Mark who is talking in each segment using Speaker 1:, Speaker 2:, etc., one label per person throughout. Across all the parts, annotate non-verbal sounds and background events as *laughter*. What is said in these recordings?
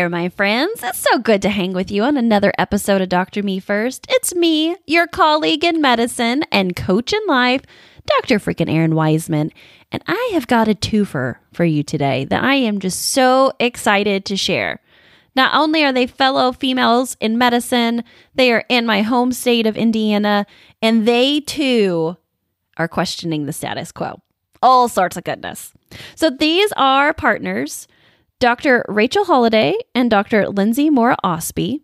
Speaker 1: there, my friends. It's so good to hang with you on another episode of Dr. Me First. It's me, your colleague in medicine and coach in life, Dr. freaking Errin Weisman. And I have got a twofer for you today that I am just so excited to share. Not only are they fellow females in medicine, they are in my home state of Indiana, and they too are questioning the status quo. All sorts of goodness. So these are partners Dr. Rachel Holiday and Dr. Lindsay Moore Ostby.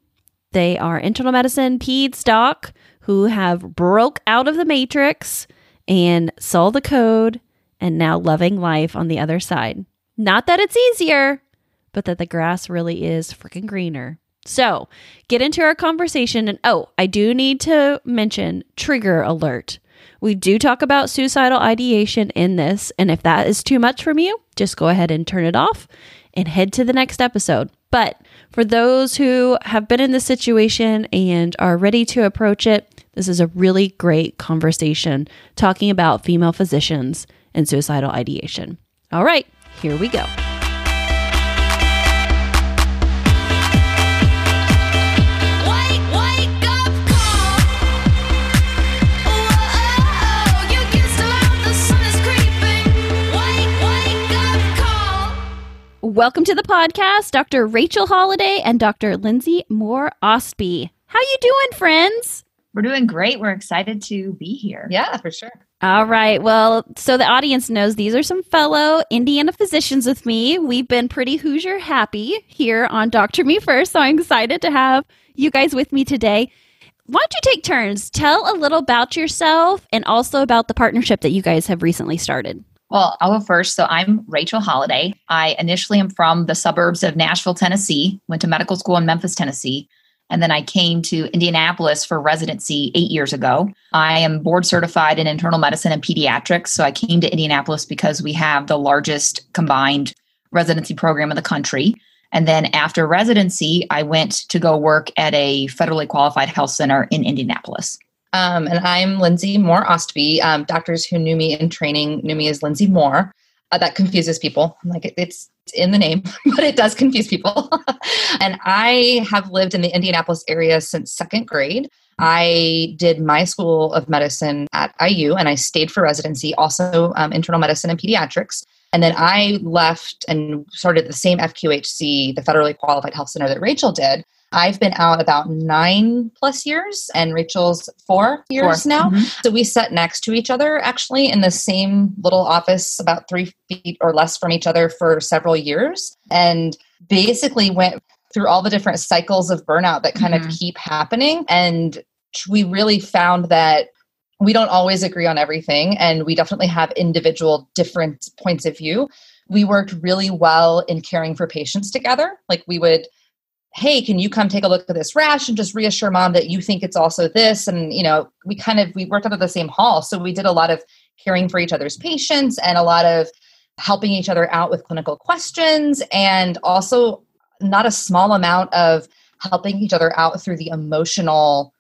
Speaker 1: They are internal medicine peds doc who have broke out of the matrix and saw the code and now loving life on the other side. Not that it's easier, but that the grass really is freaking greener. So, get into our conversation. And oh, I do need to mention trigger alert. We do talk about suicidal ideation in this. And if that is too much from you, just go ahead and turn it off and head to the next episode. But for those who have been in this situation and are ready to approach it, this is a really great conversation talking about female physicians and suicidal ideation. All right, here we go. Welcome to the podcast, Dr. Rachel Holiday and Dr. Lindsay Moore Ostby. How you doing, friends?
Speaker 2: We're doing great. We're excited to be here.
Speaker 3: Yeah, for sure.
Speaker 1: All right. Well, so the audience knows these are some fellow Indiana physicians with me. We've been pretty Hoosier happy here on Doctor Me First, so I'm excited to have you guys with me today. Why don't you take turns? Tell a little about yourself and also about the partnership that you guys have recently started.
Speaker 2: Well, I'll go first. So I'm Rachel Holiday. I initially am from the suburbs of Nashville, Tennessee, went to medical school in Memphis, Tennessee. And then I came to Indianapolis for residency eight years ago. I am board certified in internal medicine and pediatrics. So I came to Indianapolis because we have the largest combined residency program in the country. And then after residency, I went to go work at a federally qualified health center in Indianapolis.
Speaker 3: Um, and I'm Lindsay Moore Ostby. Um, doctors who knew me in training knew me as Lindsay Moore. Uh, that confuses people. I'm like, it, it's, it's in the name, *laughs* but it does confuse people. *laughs* and I have lived in the Indianapolis area since second grade. I did my school of medicine at IU and I stayed for residency, also um, internal medicine and pediatrics. And then I left and started the same FQHC, the federally qualified health center that Rachel did. I've been out about nine plus years, and Rachel's four years four. now. Mm-hmm. So we sat next to each other actually in the same little office, about three feet or less from each other for several years, and basically went through all the different cycles of burnout that kind mm-hmm. of keep happening. And we really found that we don't always agree on everything, and we definitely have individual different points of view. We worked really well in caring for patients together. Like we would hey can you come take a look at this rash and just reassure mom that you think it's also this? And you know we kind of we worked out of the same hall. So we did a lot of caring for each other's patients and a lot of helping each other out with clinical questions and also not a small amount of helping each other out through the emotional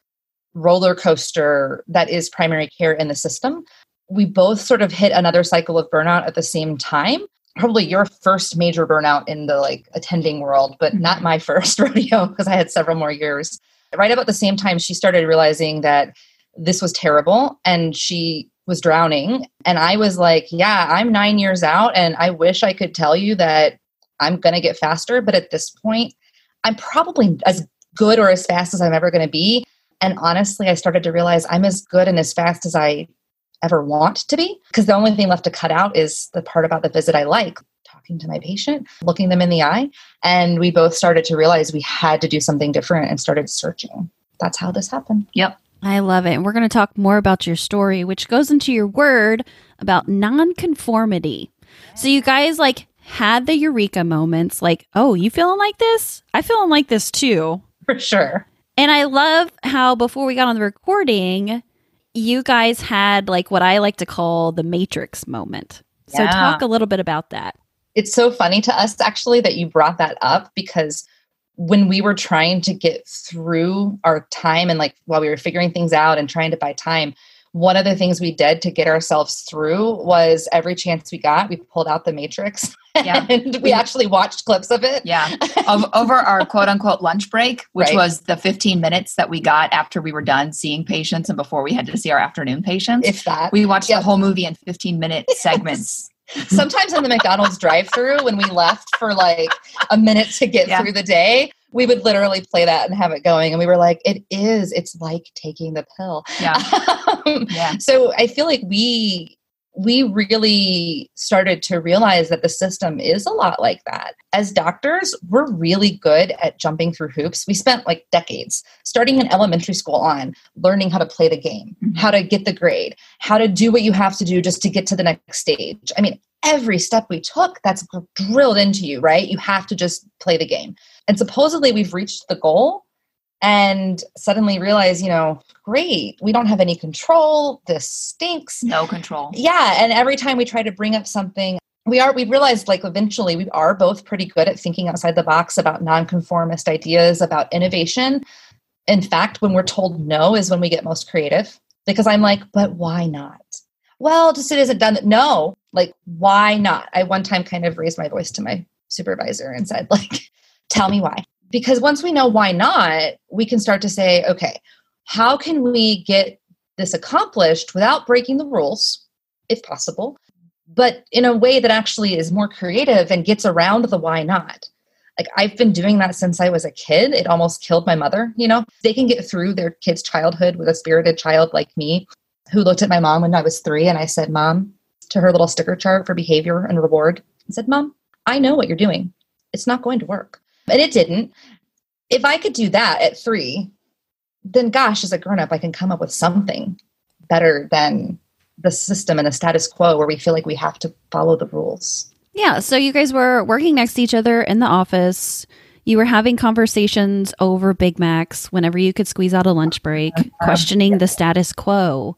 Speaker 3: roller coaster that is primary care in the system. We both sort of hit another cycle of burnout at the same time probably your first major burnout in the like attending world, but mm-hmm. not my *laughs* first *laughs* rodeo because I had several more years. Right about the same time, she started realizing that this was terrible and she was drowning. And I was like, yeah, I'm nine years out and I wish I could tell you that I'm going to get faster. But at this point, I'm probably as good or as fast as I'm ever going to be. And honestly, I started to realize I'm as good and as fast as I ever want to be because the only thing left to cut out is the part about the visit I like talking to my patient, looking them in the eye. And we both started to realize we had to do something different and started searching. That's how this happened.
Speaker 2: Yep.
Speaker 1: I love it. And we're going to talk more about your story, which goes into your word about nonconformity. So you guys like had the eureka moments like, oh, you feeling like this? I feeling like this too.
Speaker 3: For sure.
Speaker 1: And I love how before we got on the recording, you guys had like what I like to call the Matrix moment. So yeah. talk a little bit about that.
Speaker 3: It's so funny to us actually that you brought that up because when we were trying to get through our time and like while we were figuring things out and trying to buy time, one of the things we did to get ourselves through was every chance we got, we pulled out the matrix *laughs*
Speaker 2: Yeah. *laughs*
Speaker 3: and we actually watched clips of it.
Speaker 2: Yeah. Ov- over our *laughs* quote unquote lunch break, which
Speaker 3: Right.
Speaker 2: was the 15 minutes that we got after we were done seeing patients and before we had to see our afternoon patients.
Speaker 3: If that.
Speaker 2: we watched
Speaker 3: Yep.
Speaker 2: the whole movie in 15 minute *laughs* segments.
Speaker 3: Sometimes in the McDonald's drive-through, when we left for like a minute to get
Speaker 2: Yeah.
Speaker 3: through the day, we would literally play that and have it going. And we were like, it is. It's like taking the pill.
Speaker 2: Yeah.
Speaker 3: Um,
Speaker 2: Yeah.
Speaker 3: so I feel like we we really started to realize that the system is a lot like that. As doctors, we're really good at jumping through hoops. We spent like decades starting in elementary school on learning how to play the game,
Speaker 2: Mhm.
Speaker 3: how to get the grade, how to do what you have to do just to get to the next stage. I mean, every step we took that's drilled into you, right? You have to just play the game. And supposedly we've reached the goal and suddenly realize, you know, great, we don't have any control. This stinks.
Speaker 2: No control.
Speaker 3: Yeah, and every time we try to bring up something, we are we realized like eventually we are both pretty good at thinking outside the box about nonconformist ideas, about innovation. In fact, when we're told no is when we get most creative because I'm like, but why not? Well, just it isn't done. No, like why not? I one time kind of raised my voice to my supervisor and said, like, tell me why. Because once we know why not, we can start to say, okay, how can we get this accomplished without breaking the rules, if possible, but in a way that actually is more creative and gets around the why not? Like I've been doing that since I was a kid. It almost killed my mother, you know. They can get through their kid's childhood with a spirited child like me who looked at my mom when I was 3 and I said, "Mom," to her little sticker chart for behavior and reward. I said, "Mom, I know what you're doing. It's not going to work." And it didn't. If I could do that at 3, then gosh, as a grown up, I can come up with something better than the system and the status quo where we feel like we have to follow the rules.
Speaker 1: Yeah. So you guys were working next to each other in the office. You were having conversations over Big Macs whenever you could squeeze out a lunch break, uh-huh. questioning the status quo.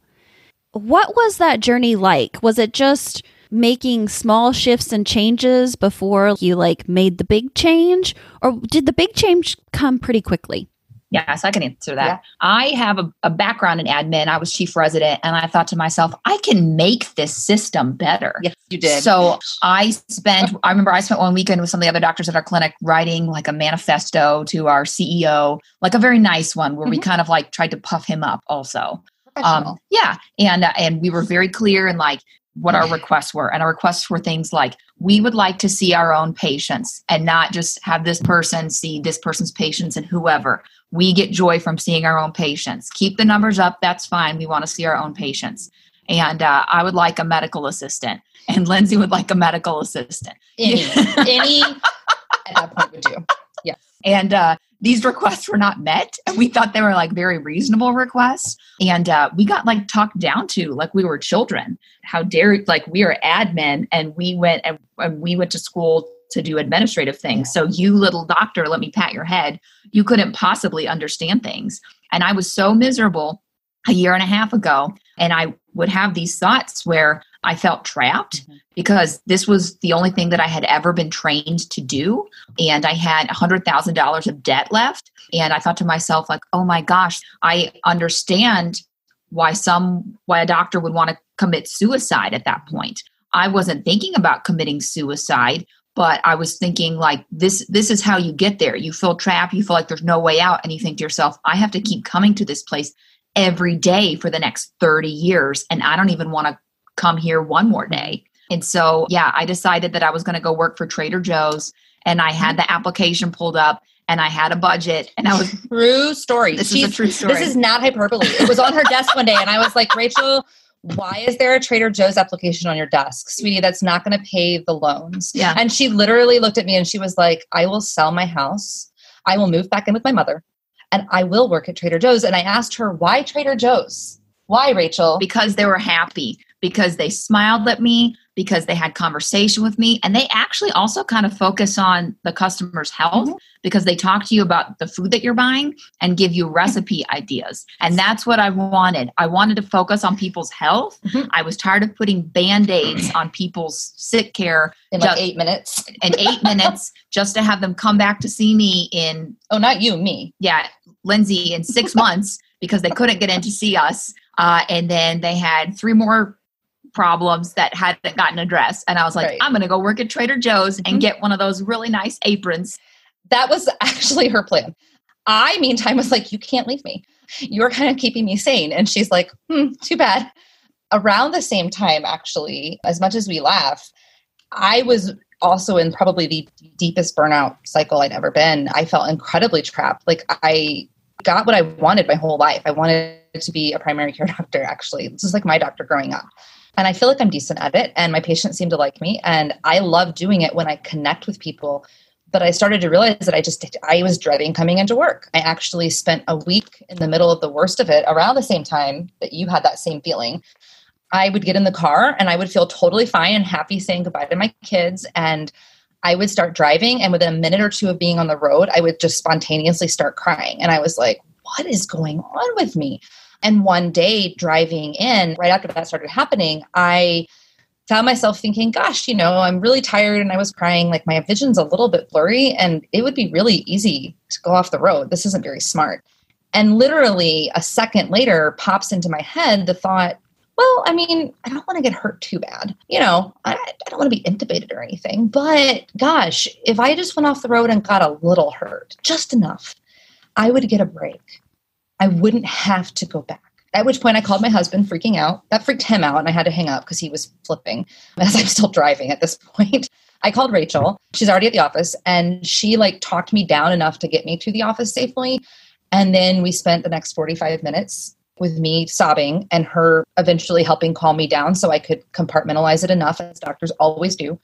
Speaker 1: What was that journey like? Was it just making small shifts and changes before you like made the big change or did the big change come pretty quickly?
Speaker 2: Yes, I can answer that.
Speaker 3: Yeah.
Speaker 2: I have a, a background in admin. I was chief resident, and I thought to myself, I can make this system better.
Speaker 3: Yes, you did.
Speaker 2: So I spent, I remember I spent one weekend with some of the other doctors at our clinic writing like a manifesto to our CEO, like a very nice one where we
Speaker 3: Mhm.
Speaker 2: kind of like tried to puff him up also. Um, yeah, and uh, and we were very clear in like what our *laughs* requests were, and our requests were things like we would like to see our own patients and not just have this person see this person's patients and whoever. We get joy from seeing our own patients. Keep the numbers up. That's fine. We want to see our own patients. And uh, I would like a medical assistant, and *laughs* Lindsay would like a medical assistant.
Speaker 3: any, *laughs* any at that point would do.
Speaker 2: And uh, these requests were not met and we thought they were like very reasonable requests. And uh, we got like talked down to like we were children. How dare like we are admin and we went and, and we went to school to do administrative things. So you little doctor let me pat your head. You couldn't possibly understand things. And i was so miserable a year and a half ago and i would have these thoughts where i felt trapped
Speaker 3: Mhm.
Speaker 2: because this was the only thing that i had ever been trained to do and I had $100,000 of debt left. And I thought to myself, like, oh my gosh, I understand why some, why a doctor would want to commit suicide at that point. I wasn't thinking about committing suicide, but I was thinking like this, this is how you get there. You feel trapped. You feel like there's no way out. And you think to yourself, I have to keep coming to this place every day for the next 30 years. And I don't even want to come here one more day. And so, yeah, I decided that I was going to go work for Trader Joe's and I had the application pulled up and I had a budget and I was *laughs*
Speaker 3: True story.
Speaker 2: this is a true story.
Speaker 3: This is not hyperbole. It was on her desk one day, and I was like, Rachel, why is there a Trader Joe's application on your desk, sweetie? That's not going to pay the loans.
Speaker 2: Yeah.
Speaker 3: And she literally looked at me and she was like, I will sell my house. I will move back in with my mother, and I will work at Trader Joe's. And I asked her, why Trader Joe's? Why, Rachel?
Speaker 2: because they were happy because they smiled at me because they had conversation with me and they actually also kind of focus on the customer's health
Speaker 3: Mhm.
Speaker 2: because they talk to you about the food that you're buying and give you recipe ideas and that's what i wanted i wanted to focus on people's health
Speaker 3: Mhm.
Speaker 2: i was tired of putting band-aids on people's sick care
Speaker 3: in like eight minutes.
Speaker 2: in eight *laughs* minutes just to have them come back to see me in
Speaker 3: Oh, not you, me.
Speaker 2: yeah, Lindsay in six *laughs* months because they couldn't get in to see us. Uh, and then they had three more problems that hadn't gotten addressed. And I was like,
Speaker 3: Right.
Speaker 2: I'm going to go work at Trader Joe's and get one of those really nice aprons.
Speaker 3: that was *laughs* actually her plan. I, meantime, was like, you can't leave me. You're kind of keeping me sane. And she's like, hmm, too bad. Around the same time, actually, as much as we laugh, I was also in probably the deepest burnout cycle I'd ever been. I felt incredibly trapped. Like I got what I wanted my whole life. I wanted to be a primary care *laughs* doctor, actually. This is like my doctor growing up. And I feel like I'm decent at it, and my patients seem to like me. And I love doing it when I connect with people but I started to realize that I just I was dreading coming into work. I actually spent a week in the middle of the worst of it around the same time that you had that same feeling. I would get in the car and I would feel totally fine and happy saying goodbye to my kids and I would start driving and within a minute or two of being on the road I would just spontaneously start crying and I was like what is going on with me? And one day driving in right after that started happening I found myself thinking, gosh, you know, I'm really tired and I was crying. Like my vision's a little bit blurry and it would be really easy to go off the road. This isn't very smart. And literally a second later pops into my head the thought, well, I mean, I don't want to get hurt too bad. You know, I, I don't want to be intubated or anything. But gosh, if I just went off the road and got a little hurt, just enough, I would get a break. I wouldn't have to go back. At which point I called my husband, freaking out. That freaked him out, and I had to hang up because he was flipping *laughs* as I'm still driving at this point. *laughs* I called Rachel. She's already at the office, and she like talked me down enough to get me to the office safely. And then we spent the next 45 minutes with me sobbing and her eventually helping calm me down so I could compartmentalize it enough, as doctors always do,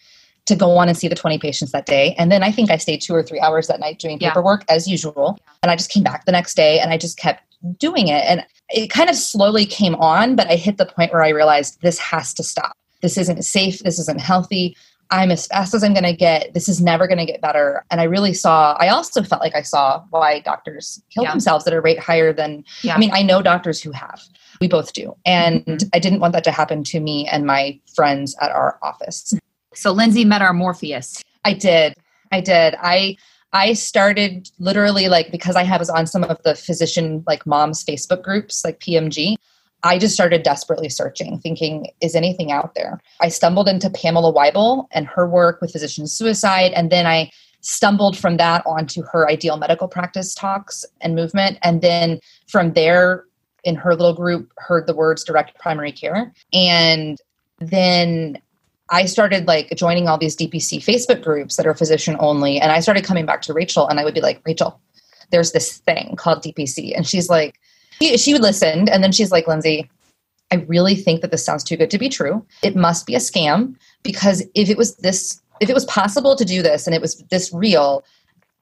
Speaker 3: to go on and see the 20 patients that day. And then I think I stayed two or three hours that night doing
Speaker 2: Yeah.
Speaker 3: paperwork as usual. And I just came back the next day and I just kept doing it. And it kind of slowly came on, but I hit the point where I realized this has to stop. This isn't safe. This isn't healthy. I'm as fast as I'm going to get. This is never going to get better. And I really saw, I also felt like I saw why doctors kill
Speaker 2: Yeah.
Speaker 3: themselves at a rate higher than,
Speaker 2: Yeah.
Speaker 3: I mean, I know doctors who have. We both do. And
Speaker 2: Mhm.
Speaker 3: I didn't want that to happen to me and my friends at our office.
Speaker 2: So Lindsay met our Morpheus.
Speaker 3: I did. I did. I I started literally like because I had was on some of the physician like moms Facebook groups like PMG. I just started desperately searching, thinking, is anything out there? I stumbled into Pamela Wible and her work with physician suicide, and then I stumbled from that onto her ideal medical practice talks and movement, and then from there, in her little group, heard the words direct primary care, and then I started like joining all these DPC Facebook groups that are physician only. And I started coming back to Rachel and I would be like, Rachel, there's this thing called DPC. And she's like, she, she would listen. And then she's like, Lindsay, I really think that this sounds too good to be true. It must be a scam because if it was this, if it was possible to do this and it was this real,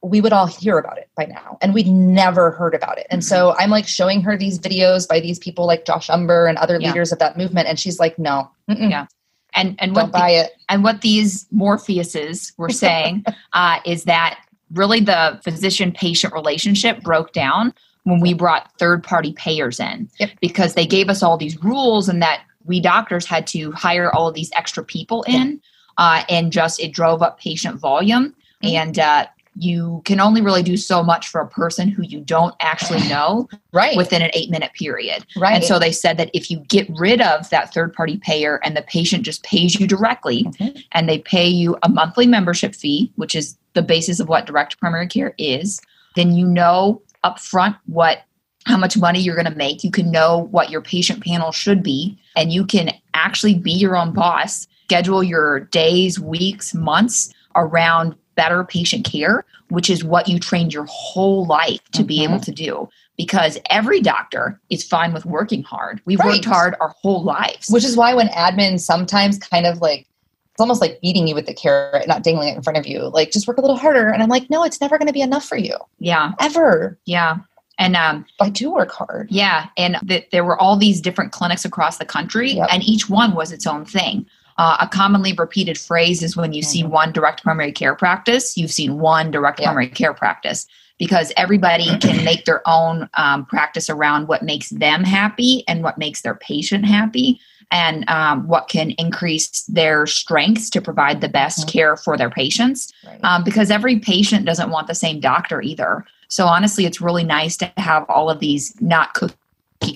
Speaker 3: we would all hear about it by now and we'd never heard about it. And so mm-hmm. I'm like showing her these videos by these people like Josh Umbehr and other
Speaker 2: Yeah.
Speaker 3: leaders of that movement. And she's like, no,
Speaker 2: Yeah. And and
Speaker 3: don't
Speaker 2: what the-
Speaker 3: it.
Speaker 2: and what these Morpheuses were saying *laughs* uh, is that really the physician patient relationship broke down when we brought third party payers in
Speaker 3: Yep.
Speaker 2: because they gave us all these rules and that we doctors had to hire all of these extra people in uh, and just it drove up patient volume
Speaker 3: Mhm.
Speaker 2: and uh, you can only really do so much for a person who you don't actually know
Speaker 3: Right.
Speaker 2: within an eight minute period
Speaker 3: right.
Speaker 2: and so they said that if you get rid of that third party payer and the patient just pays you directly
Speaker 3: Mhm.
Speaker 2: and they pay you a monthly membership fee, which is the basis of what direct primary care is, then you know upfront what how much money you're going to make. You can know what your patient panel should be and you can actually be your own boss, schedule your days, weeks, months around better patient care, which is what you trained your whole life to be
Speaker 3: Mhm.
Speaker 2: able to do because every doctor is fine with working hard. We've
Speaker 3: Right.
Speaker 2: worked hard our whole lives.
Speaker 3: Which is why when admin sometimes kind of like it's almost like beating you with the carrot, not dangling it in front of you. Like just work a little harder. And I'm like, no, it's never going to be enough for you
Speaker 2: yeah,
Speaker 3: ever.
Speaker 2: yeah. And um,
Speaker 3: I do work hard.
Speaker 2: yeah, and th- there were all these different clinics across the country,
Speaker 3: Yep.
Speaker 2: and each one was its own thing. Uh, a commonly repeated phrase is when you've seen
Speaker 3: Mhm.
Speaker 2: one direct primary care practice, you've seen one direct
Speaker 3: Yeah.
Speaker 2: primary care practice because everybody *clears throat* can make their own um, practice around what makes them happy and what makes their patient happy and um, what can increase their strengths to provide the best
Speaker 3: Mhm.
Speaker 2: care for their patients
Speaker 3: Right.
Speaker 2: um, because every patient doesn't want the same doctor either. So honestly, it's really nice to have all of these not cookie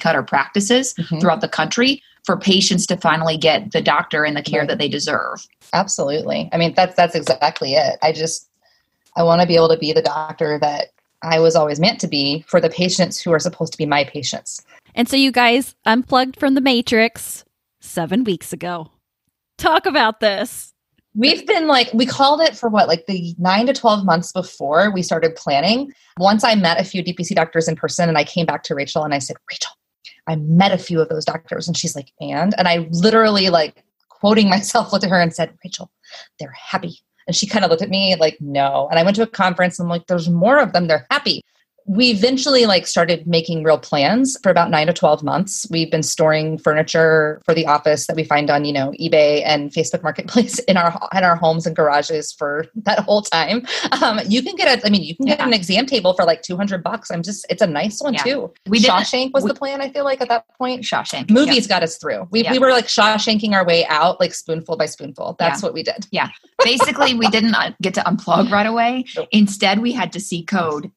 Speaker 2: cutter practices
Speaker 3: Mhm.
Speaker 2: throughout the country for patients to finally get the doctor and the care
Speaker 3: Right.
Speaker 2: that they deserve.
Speaker 3: Absolutely. I mean, that's that's exactly it. I just I want to be able to be the doctor that I was always meant to be for the patients who are supposed to be my patients.
Speaker 1: And so you guys unplugged from the Matrix seven weeks ago. Talk about this.
Speaker 3: We've been like we called it for what like the 9 to 12 months before we started planning. Once I met a few DPC doctors in person and I came back to Rachel and I said, "Rachel, I met a few of those doctors." And she's like, "And?" And I literally like quoting *laughs* myself looked at her and said, "Rachel, they're happy." And she kind of looked at me like, "No." And I went to a conference and I'm like, "There's more of them. They're happy." We eventually like started making real plans for about nine to 12 months we've been storing furniture for the office that we find on you know ebay and facebook marketplace *laughs* in our in our homes and garages for *laughs* that whole time um, you can get a i mean you can get
Speaker 2: Yeah.
Speaker 3: an exam table for like 200 bucks i'm just it's a nice one
Speaker 2: Yeah.
Speaker 3: too
Speaker 2: We did
Speaker 3: shawshank was
Speaker 2: we-
Speaker 3: the plan i feel like at that point
Speaker 2: Shawshank.
Speaker 3: movies got us through we,
Speaker 2: Yeah.
Speaker 3: we were like shawshanking our way out like spoonful by spoonful that's
Speaker 2: Yeah.
Speaker 3: what we did
Speaker 2: Yeah. Basically, we didn't uh, get to unplug right away. *laughs*
Speaker 3: Nope.
Speaker 2: Instead, we had to see code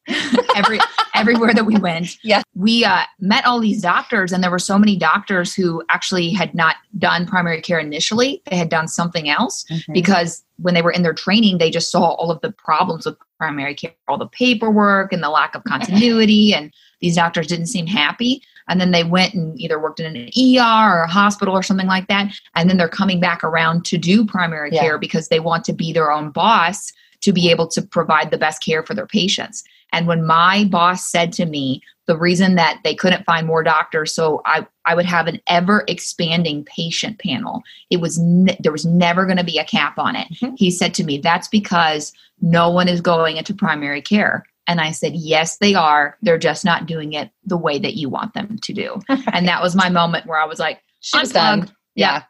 Speaker 2: every everywhere that we went.
Speaker 3: Yeah.
Speaker 2: We uh, met all these doctors, and there were so many doctors who actually had not done primary care initially. They had done something else because when they were in their training, they just saw all of the problems with primary care, all the paperwork and the lack of continuity, *laughs* and these doctors didn't seem happy. And then they went and either worked in an ER or a hospital or something like that. And then they're coming back around to do primary
Speaker 3: Yeah.
Speaker 2: care because they want to be their own boss to be able to provide the best care for their patients. And when my boss said to me, the reason that they couldn't find more doctors, so I, I would have an ever expanding patient panel. It was ne- there was never going to be a cap on it.
Speaker 3: Mhm.
Speaker 2: He said to me, "That's because no one is going into primary care." And I said, "Yes, they are. They're just not doing it the way that you want them to do." *laughs* and that was my moment where I was like,
Speaker 3: She was done.
Speaker 2: Unplugged.
Speaker 3: Yeah.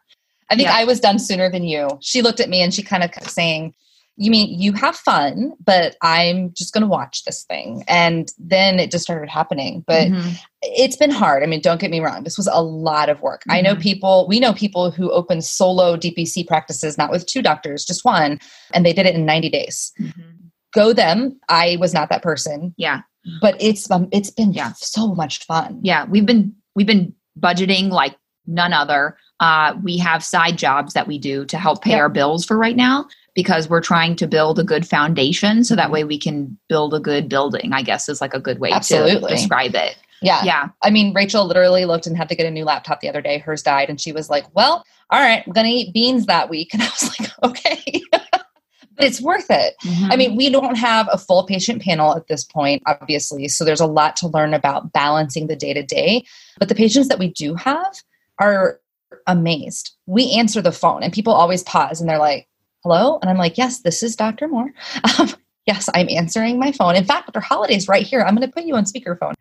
Speaker 3: I think
Speaker 2: Yeah.
Speaker 3: I was done sooner than you. She looked at me and she kind of kept saying, You mean you have fun, but I'm just going to watch this thing. And then it just started happening. But
Speaker 2: Mhm.
Speaker 3: it's been hard. I mean, don't get me wrong. This was a lot of work. I know
Speaker 2: Mhm.
Speaker 3: people, we know people who open solo DPC practices, not with two doctors, just one, and they did it in 90 days.
Speaker 2: Mhm.
Speaker 3: Go them. I was not that person,
Speaker 2: yeah.
Speaker 3: but it's um, it's been
Speaker 2: Yeah.
Speaker 3: so much fun.
Speaker 2: yeah we've been we've been budgeting like none other uh, we have side jobs that we do to help pay
Speaker 3: Yeah.
Speaker 2: our bills for right now because we're trying to build a good foundation so that way we can build a good building i guess is like a good way to describe it
Speaker 3: Yeah.
Speaker 2: yeah
Speaker 3: I mean, Rachel literally looked and had to get a new laptop the other day. Hers died, and she was like, Well, all right, I'm going to eat beans that week. *laughs* And I was like, Okay. *laughs* but it's worth it. Mm-hmm. I mean, we don't have a full patient panel at this point, obviously. So there's a lot to learn about balancing the day to day. But the patients that we do have are amazed. We answer the phone, and people always pause and they're like, Hello? And I'm like, Yes, this is Dr. Moore. *laughs* Um, yes, I'm answering my phone. In fact, Dr. Holiday's right here. I'm going to put you on speakerphone.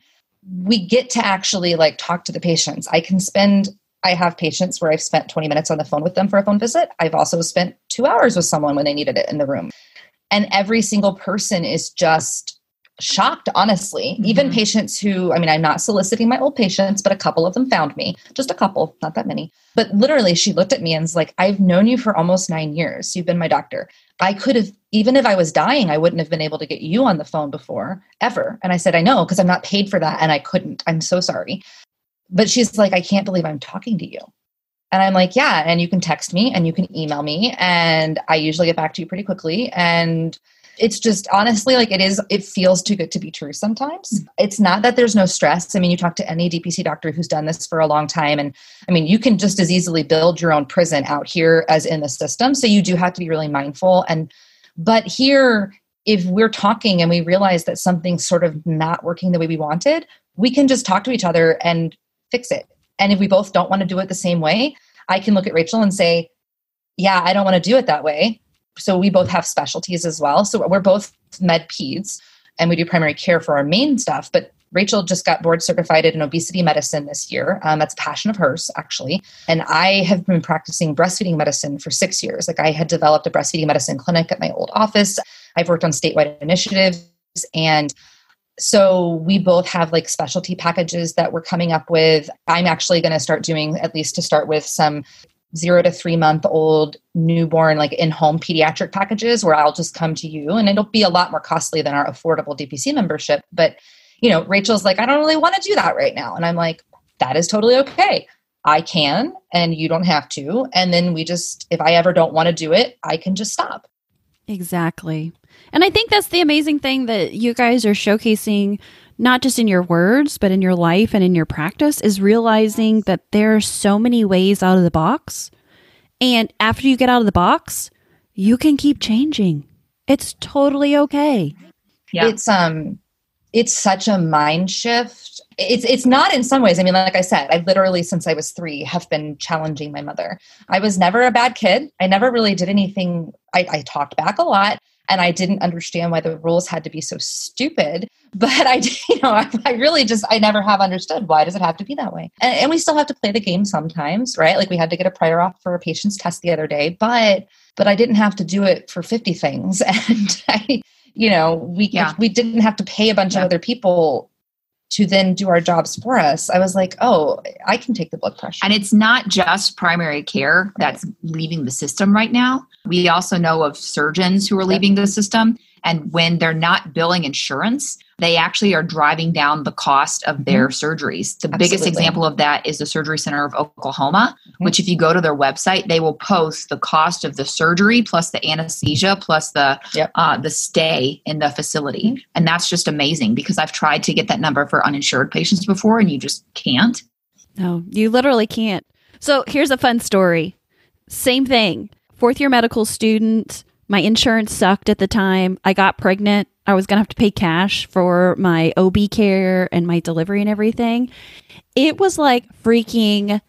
Speaker 3: We get to actually like talk to the patients. I can spend I have patients where I've spent 20 minutes on the phone with them for a phone visit. I've also spent two hours with someone when they needed it in the room. And every single person is just shocked, honestly. Even
Speaker 2: Mhm.
Speaker 3: patients who, I mean, I'm not soliciting my old patients, but a couple of them found me. Just a couple, not that many. But literally, she looked at me and was like, I've known you for almost nine years. You've been my doctor. I could have, even if I was dying, I wouldn't have been able to get you on the phone before, ever. And I said, I know, because I'm not paid for that. And I couldn't. I'm so sorry. But she's like, I can't believe I'm talking to you. And I'm like, yeah. And you can text me and you can email me. And I usually get back to you pretty quickly. And it's just honestly like it is, it feels too good to be true sometimes. It's not that there's no stress. I mean, you talk to any DPC doctor who's done this for a long time. And I mean, you can just as easily build your own prison out here as in the system. So you do have to be really mindful. And, but here, if we're talking and we realize that something's sort of not working the way we wanted, we can just talk to each other and fix it. And if we both don't want to do it the same way, I can look at Rachel and say, Yeah, I don't want to do it that way. So we both have specialties as well. So we're both med peds and we do primary care for our main stuff. But Rachel just got board certified in obesity medicine this year. Um, that's a passion of hers, actually. And I have been practicing breastfeeding medicine for six years. Like I had developed a breastfeeding medicine clinic at my old office. I've worked on statewide initiatives and so we both have like specialty packages that we're coming up with. I'm actually going to start doing, at least to start with, some zero to three month old newborn, like in home pediatric packages where I'll just come to you and it'll be a lot more costly than our affordable DPC membership. But, you know, Rachel's like, I don't really want to do that right now. And I'm like, that is totally okay. I can and you don't have to. And then we just, if I ever don't want to do it, I can just stop.
Speaker 1: Exactly. And I think that's the amazing thing that you guys are showcasing, not just in your words, but in your life and in your practice, is realizing that there are so many ways out of the box. And after you get out of the box, you can keep changing. It's totally okay.
Speaker 3: Yeah. It's um it's such a mind shift. It's it's not in some ways. I mean, like I said, I literally since I was three have been challenging my mother. I was never a bad kid. I never really did anything. I, I talked back a lot, and I didn't understand why the rules had to be so stupid. *laughs* But I, *laughs* you know, I, I really just I never have understood why does it have to be that way. And, and we still have to play the game sometimes, right? Like we had to get a prior auth for a patient's test the other day, but but I didn't have to do it for fifty things, *laughs* and I you know we yeah. we didn't have to pay a bunch yeah. of other people to then do our jobs for us i was like oh i can take the blood pressure
Speaker 2: and it's not just primary care that's leaving the system right now we also know of surgeons who are leaving the system and when they're not billing insurance they actually are driving down the cost of their mm-hmm. surgeries. The Absolutely. biggest example of that is the Surgery Center of Oklahoma, mm-hmm. which, if you go to their website, they will post the cost of the surgery plus the anesthesia plus the yep. uh, the stay in the facility, mm-hmm. and that's just amazing because I've tried to get that number for uninsured patients before, and you just can't.
Speaker 1: No, you literally can't. So here's a fun story. Same thing. Fourth year medical student. My insurance sucked at the time. I got pregnant I was going to have to pay cash for my OB care and my delivery and everything. It was like freaking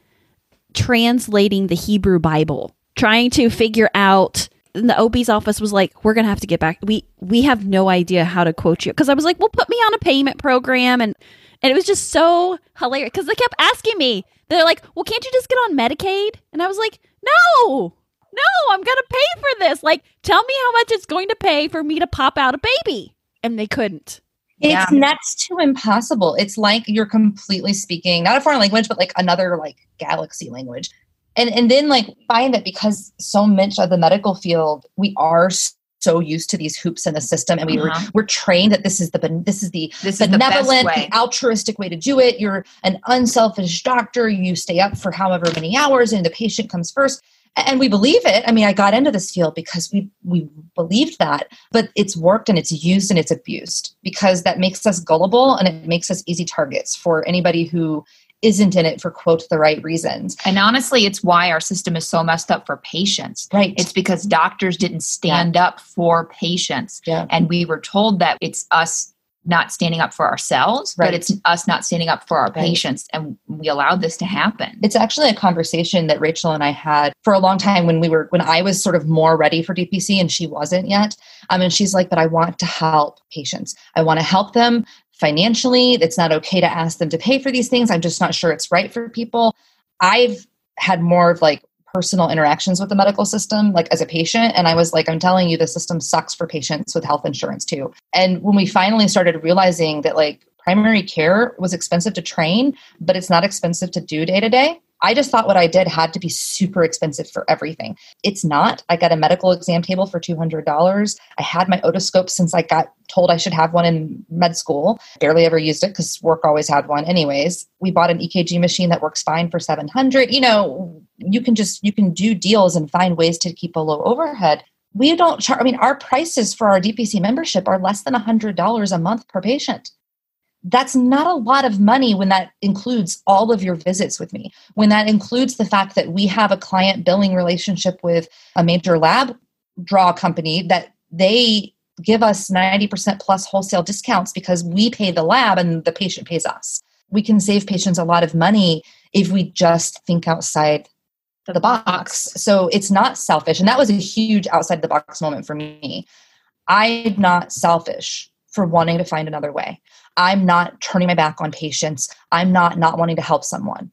Speaker 1: translating the Hebrew Bible, trying to figure out the OB's office was like, "We're gonna have to get back. We we have no idea how to quote you." Because I was like, "Well, put me on a payment program," and and it was just so hilarious because they kept asking me. They're like, "Well, can't you just get on Medicaid?" And I was like, "No, no, I'm going to pay for this. Like, tell me how much it's going to pay for me to pop out a baby. And they couldn't.
Speaker 3: It's yeah. next to impossible. It's like you're completely speaking not a foreign language, but like another like galaxy language. And and then like find that because so much of the medical field, we are so used to these hoops in the system and we uh-huh. were, we're trained that this is the this is the this benevolent the, the, altruistic way to do it you're an unselfish doctor you stay up for however many hours and the patient comes first and we believe it. I mean i got into this field because we we believed that but it's worked and it's used and it's abused because that makes us gullible and it makes us easy targets for anybody who isn't in it for quote the right reasons.
Speaker 2: And honestly it's why our system is so messed up for patients.
Speaker 3: Right.
Speaker 2: It's because doctors didn't stand yeah. up for patients.
Speaker 3: Yeah.
Speaker 2: and we were told that it's us not standing up for ourselves, right. but it's us not standing up for our right. patients. And we allowed this to happen.
Speaker 3: It's actually a conversation that Rachel and I had for a long time when we were, when I was sort of more ready for DPC and she wasn't yet. Um, and she's like, but I want to help patients. I want to help them financially. It's not okay to ask them to pay for these things. I'm just not sure it's right for people. I've had more of like personal interactions with the medical system like as a patient and i was like i'm telling you the system sucks for patients with health insurance too and when we finally started realizing that like primary care was expensive to train but it's not expensive to do day to day I just thought what I did had to be super expensive for everything. It's not. I got a medical exam table for $200. I had my otoscope since I got told I should have one in med school. Barely ever used it because work always had one anyways. We bought an EKG machine that works fine for 700. You know, you can just you can do deals and find ways to keep a low overhead. We don't charge I mean our prices for our DPC membership are less than $100 a month per patient that's not a lot of money when that includes all of your visits with me. When that includes the fact that we have a client billing relationship with a major lab draw company that they give us 90% plus wholesale discounts because we pay the lab and the patient pays us. We can save patients a lot of money if we just think outside the box. So it's not selfish. And that was a huge outside the box moment for me. I'm not selfish for wanting to find another way. I'm not turning my back on patients. I'm not not wanting to help someone.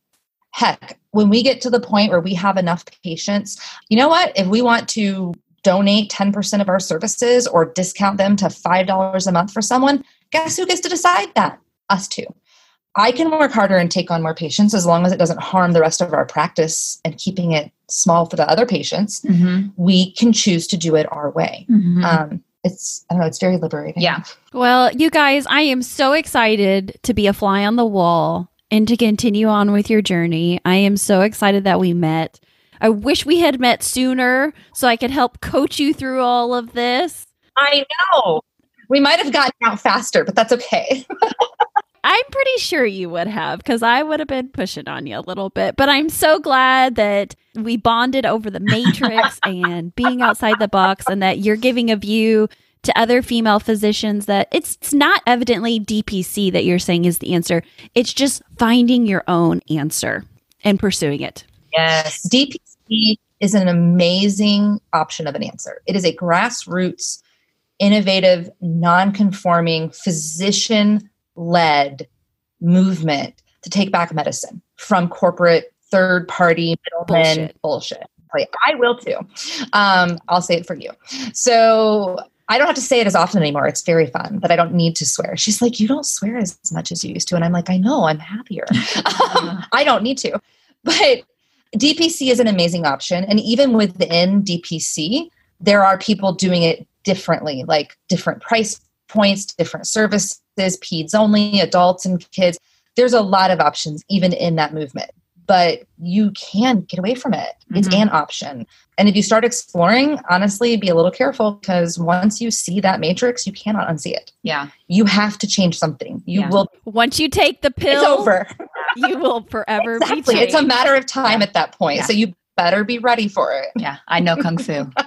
Speaker 3: Heck, when we get to the point where we have enough patients, you know what? If we want to donate 10% of our services or discount them to $5 a month for someone, guess who gets to decide that? Us too. I can work harder and take on more patients as long as it doesn't harm the rest of our practice and keeping it small for the other patients. Mm-hmm. We can choose to do it our way. Mm-hmm. Um, it's I don't know, it's very liberating.
Speaker 2: Yeah.
Speaker 1: Well, you guys, I am so excited to be a fly on the wall and to continue on with your journey. I am so excited that we met. I wish we had met sooner so I could help coach you through all of this.
Speaker 3: I know. We might have gotten out faster, but that's okay. *laughs*
Speaker 1: I'm pretty sure you would have because I would have been pushing on you a little bit. But I'm so glad that we bonded over the matrix *laughs* and being outside the box and that you're giving a view to other female physicians that it's, it's not evidently DPC that you're saying is the answer. It's just finding your own answer and pursuing it.
Speaker 3: Yes. DPC is an amazing option of an answer. It is a grassroots, innovative, non conforming, physician led movement to take back medicine from corporate third party middlemen bullshit. bullshit. Like, I will too. Um, I'll say it for you. So I don't have to say it as often anymore. It's very fun that I don't need to swear. She's like, You don't swear as much as you used to. And I'm like, I know, I'm happier. *laughs* I don't need to. But DPC is an amazing option. And even within DPC, there are people doing it differently, like different price points, different services, peds only, adults and kids. There's a lot of options even in that movement, but you can get away from it. It's mm-hmm. an option. And if you start exploring, honestly, be a little careful because once you see that matrix, you cannot unsee it.
Speaker 2: Yeah.
Speaker 3: You have to change something. You yeah. will.
Speaker 1: Once you take the pill,
Speaker 3: it's over. *laughs*
Speaker 1: you will forever
Speaker 3: exactly.
Speaker 1: be
Speaker 3: It's a matter of time yeah. at that point. Yeah. So you better be ready for it.
Speaker 2: Yeah. I know Kung Fu. *laughs*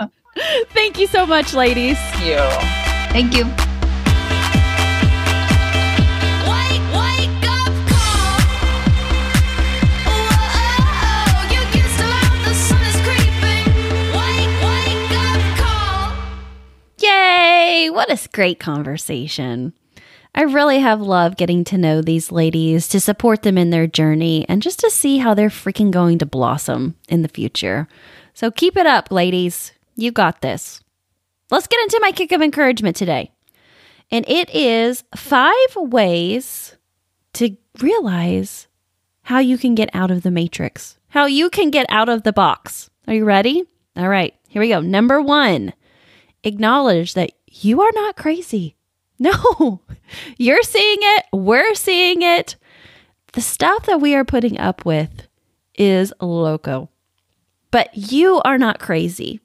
Speaker 2: *laughs* *laughs*
Speaker 1: Thank you so much, ladies.
Speaker 3: Thank you.
Speaker 2: Thank you.
Speaker 1: Yay! What a great conversation. I really have loved getting to know these ladies, to support them in their journey, and just to see how they're freaking going to blossom in the future. So keep it up, ladies. You got this. Let's get into my kick of encouragement today. And it is five ways to realize how you can get out of the matrix, how you can get out of the box. Are you ready? All right, here we go. Number one, acknowledge that you are not crazy. *laughs* No, you're seeing it. We're seeing it. The stuff that we are putting up with is loco, but you are not crazy.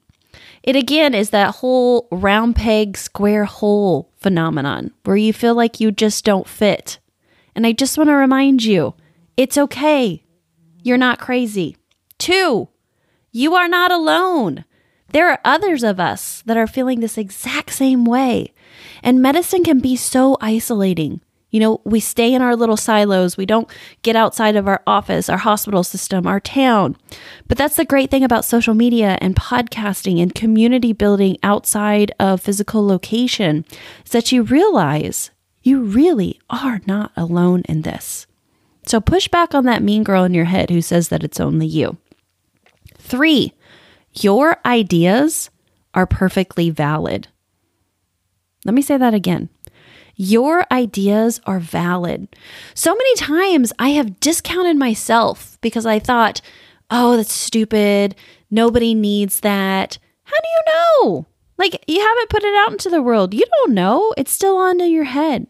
Speaker 1: It again is that whole round peg, square hole phenomenon where you feel like you just don't fit. And I just want to remind you it's okay. You're not crazy. Two, you are not alone. There are others of us that are feeling this exact same way. And medicine can be so isolating. You know, we stay in our little silos. We don't get outside of our office, our hospital system, our town. But that's the great thing about social media and podcasting and community building outside of physical location is that you realize you really are not alone in this. So push back on that mean girl in your head who says that it's only you. Three, your ideas are perfectly valid. Let me say that again. Your ideas are valid. So many times I have discounted myself because I thought, oh, that's stupid. Nobody needs that. How do you know? Like, you haven't put it out into the world. You don't know. It's still on in your head.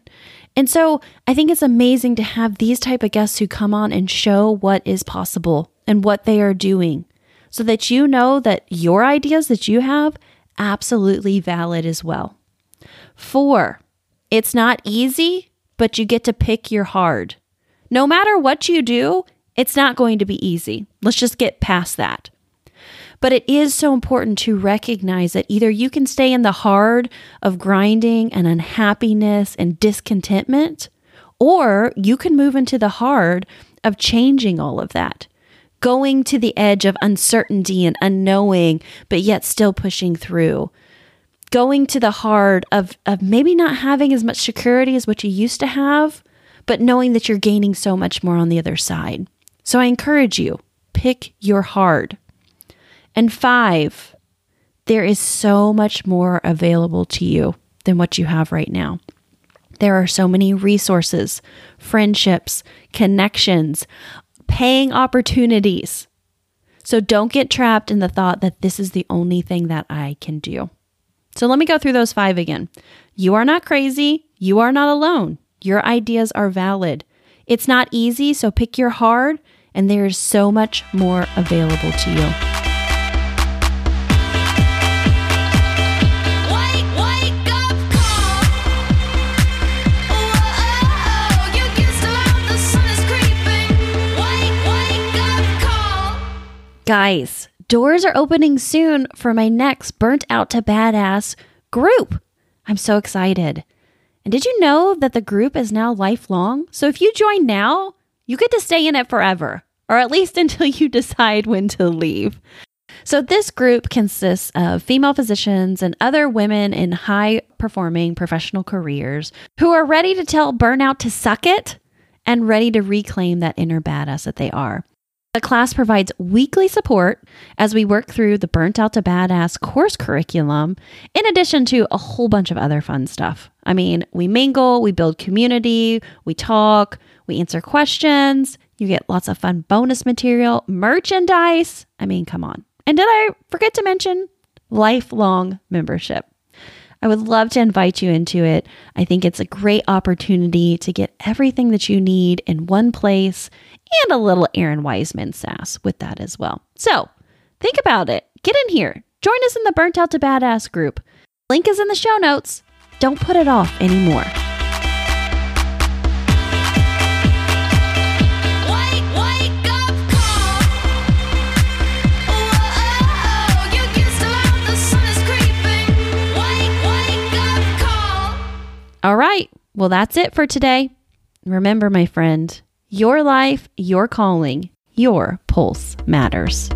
Speaker 1: And so I think it's amazing to have these type of guests who come on and show what is possible and what they are doing so that you know that your ideas that you have absolutely valid as well. Four, it's not easy, but you get to pick your hard. No matter what you do, it's not going to be easy. Let's just get past that. But it is so important to recognize that either you can stay in the hard of grinding and unhappiness and discontentment, or you can move into the hard of changing all of that, going to the edge of uncertainty and unknowing, but yet still pushing through going to the heart of, of maybe not having as much security as what you used to have, but knowing that you're gaining so much more on the other side. So I encourage you, pick your hard. And five, there is so much more available to you than what you have right now. There are so many resources, friendships, connections, paying opportunities. So don't get trapped in the thought that this is the only thing that I can do. So let me go through those five again. You are not crazy. You are not alone. Your ideas are valid. It's not easy, so pick your hard, and there is so much more available to you.
Speaker 4: Wake, wake up. Whoa, you can still out, the sun is creeping. Wake, wake up.
Speaker 1: Guys, doors are opening soon for my next Burnt Out to Badass group. I'm so excited. And did you know that the group is now lifelong? So if you join now, you get to stay in it forever, or at least *laughs* until you decide when to leave. So, this group consists of female physicians and other women in high performing professional careers who are ready to tell burnout to suck it and ready to reclaim that inner badass that they are. The class provides weekly support as we work through the Burnt Out to Badass course curriculum, in addition to a whole bunch of other fun stuff. I mean, we mingle, we build community, we talk, we answer questions, you get lots of fun bonus material, merchandise. I mean, come on. And did I forget to mention lifelong membership? I would love to invite you into it. I think it's a great opportunity to get everything that you need in one place and a little Errin Weisman sass with that as well. So think about it. Get in here. Join us in the Burnt Out to Badass group. Link is in the show notes. Don't put it off anymore. All right. Well, that's it for today. Remember, my friend, your life, your calling, your pulse matters.